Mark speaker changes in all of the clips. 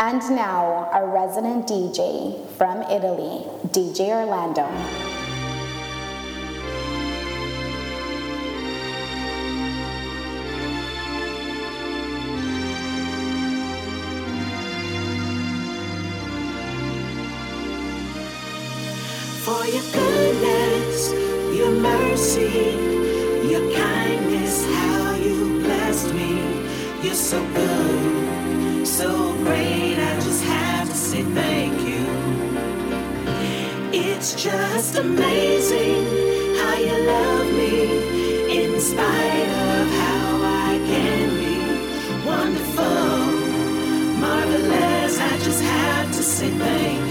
Speaker 1: And now, our resident DJ from Italy, DJ Orlando.
Speaker 2: For your goodness, your mercy, your kindness, how you blessed me. You're so good, so great. I just have to say thank you. It's just amazing how you love me in spite of how I can be. Wonderful, marvelous. I just have to say thank you.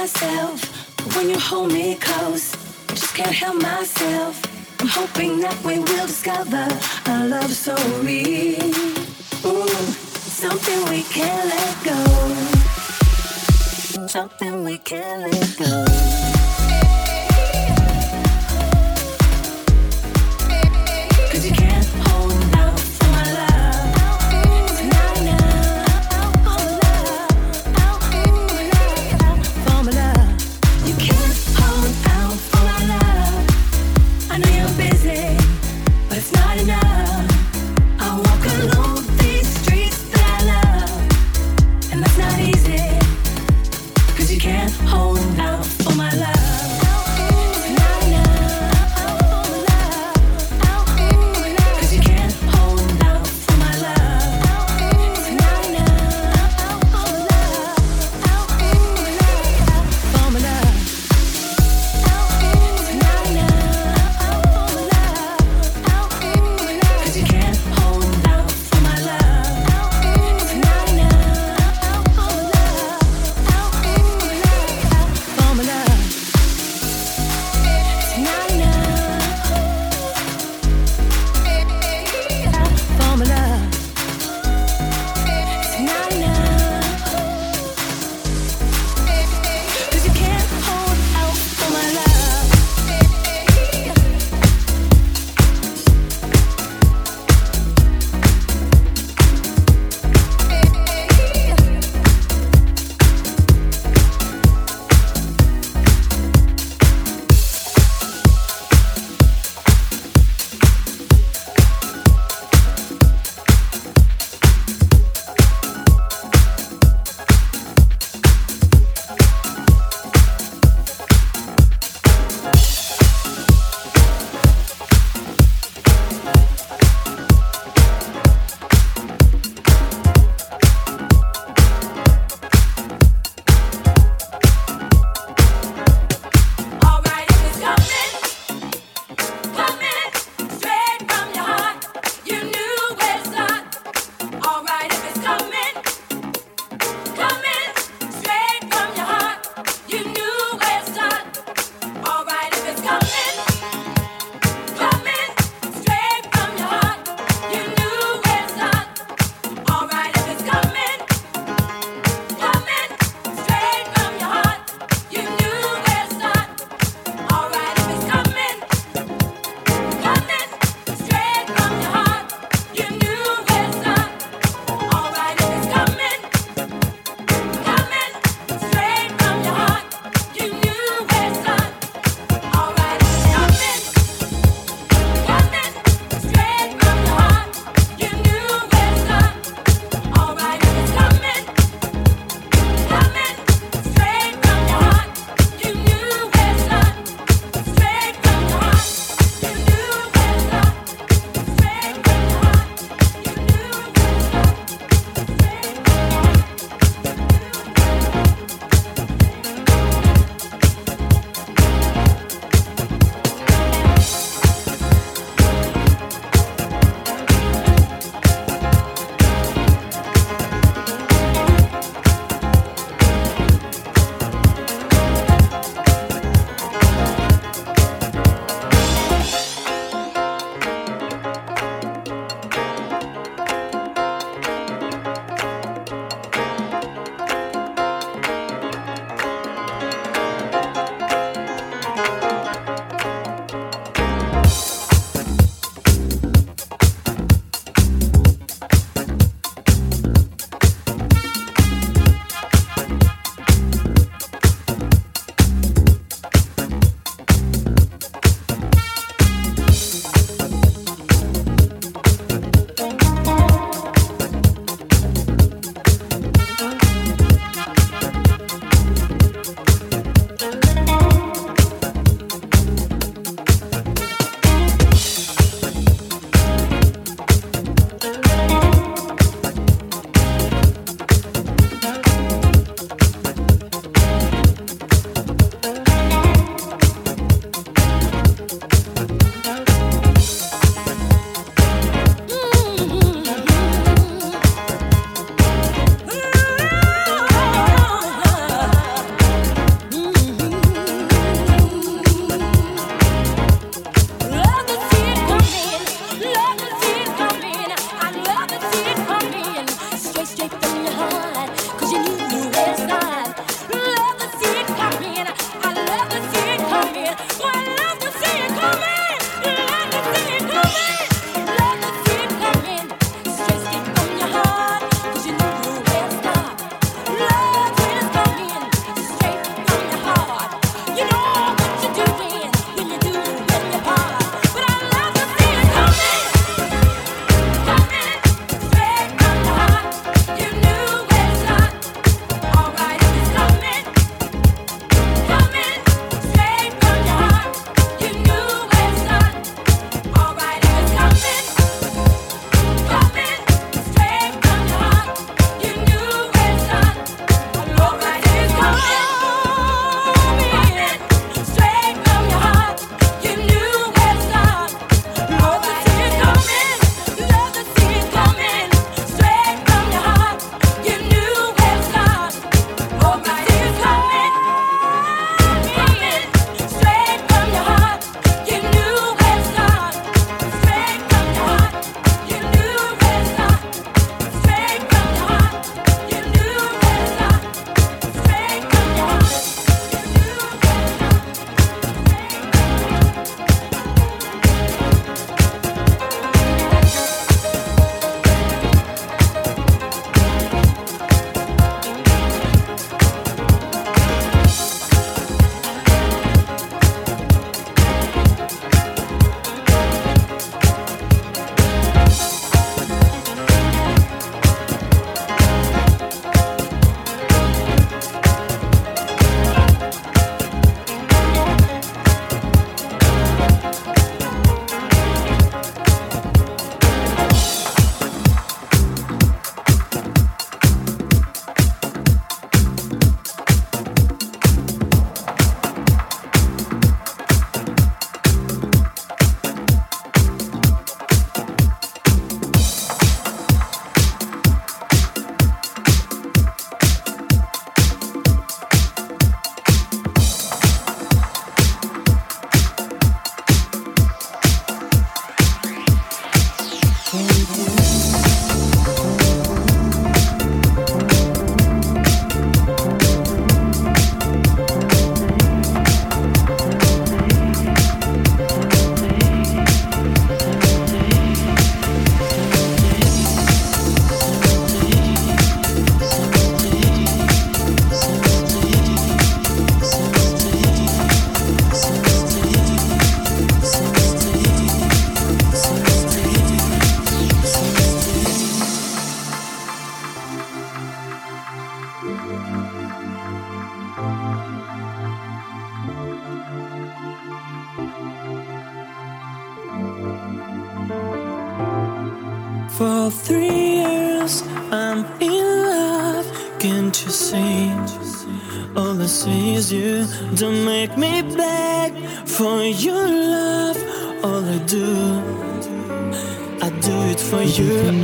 Speaker 2: myself,
Speaker 3: when you hold me close, just can't help myself. I'm hoping that we will discover a love so real. Ooh, something we can't let go. Something we can't let go.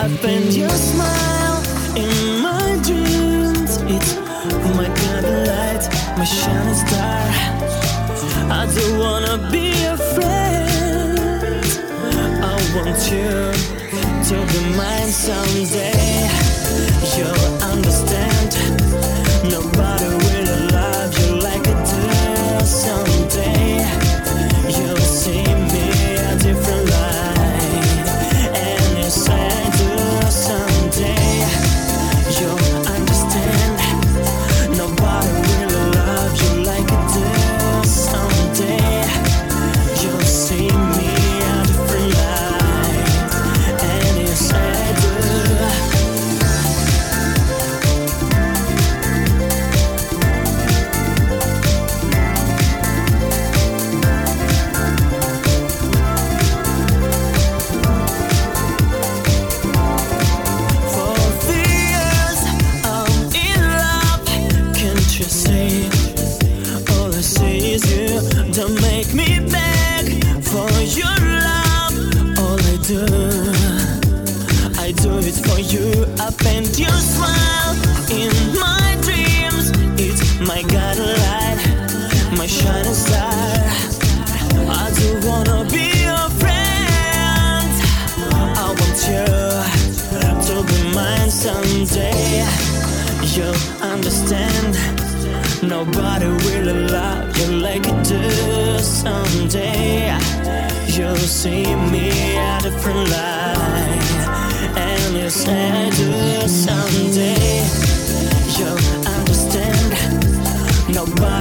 Speaker 3: laugh and
Speaker 4: your smile in my dreams. It's oh my god, the light, my shining star. I don't wanna be afraid. I want you to be mine someday. You'll understand. No. someday you'll see me a different light, and you said someday you'll understand nobody.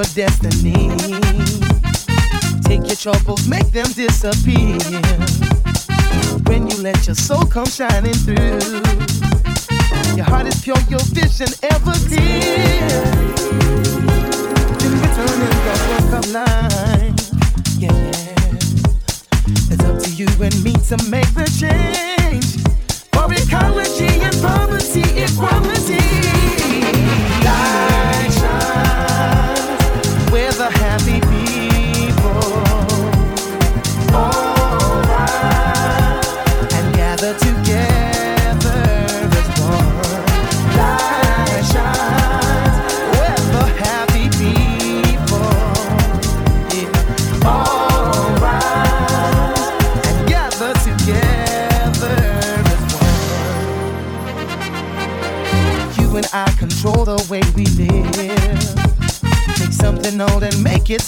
Speaker 2: your
Speaker 5: destiny. Take your troubles, make them disappear. When you let your soul come shining through, your heart is pure, your vision ever clear. Just returning the work come life. Yeah, yeah. It's up to you and me to make the change. For it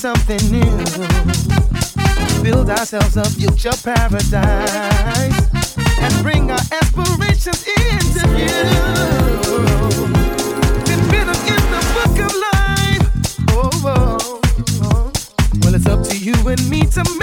Speaker 5: something new. Build ourselves a future paradise and bring our aspirations into view. It's written in the book of life. Oh, oh, oh. well, it's up to you and me to.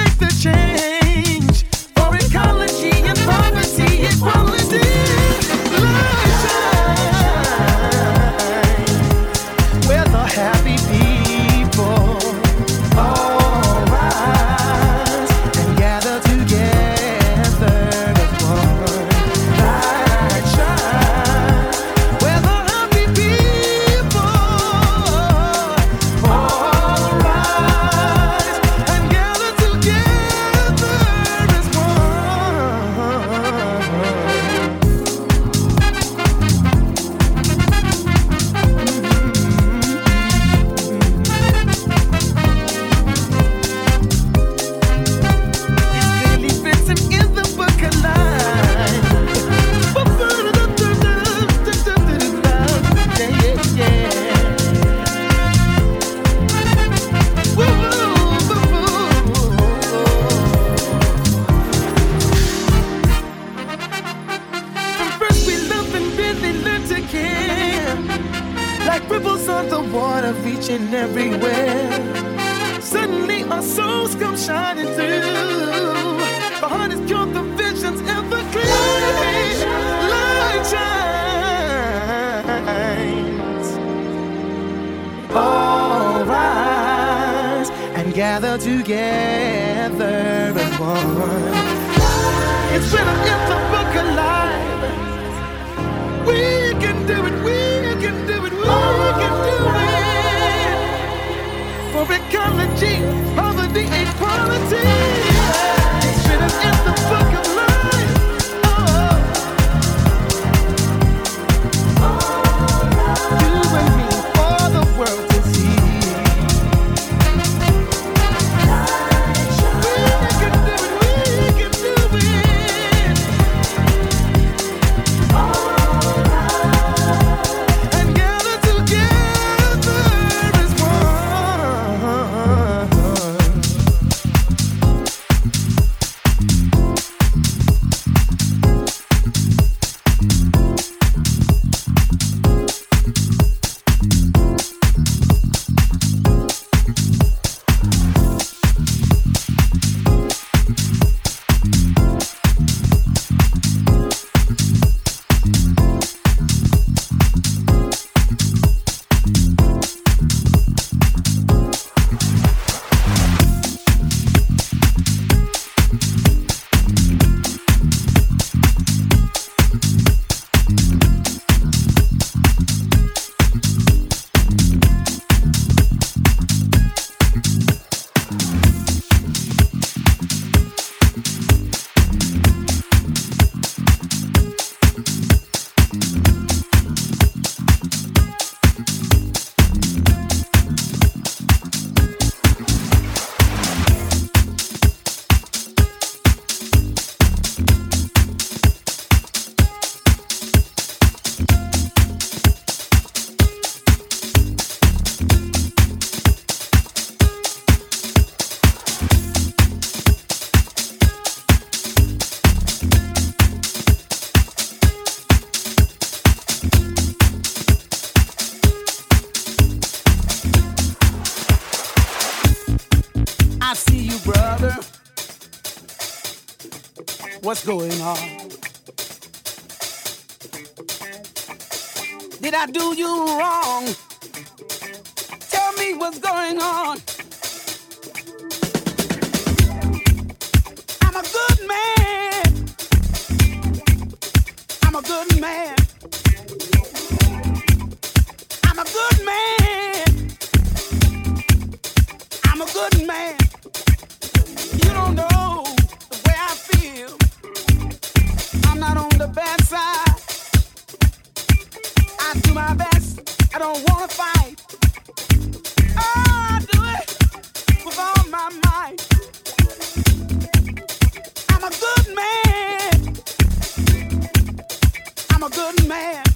Speaker 6: good man.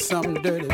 Speaker 6: By some dirty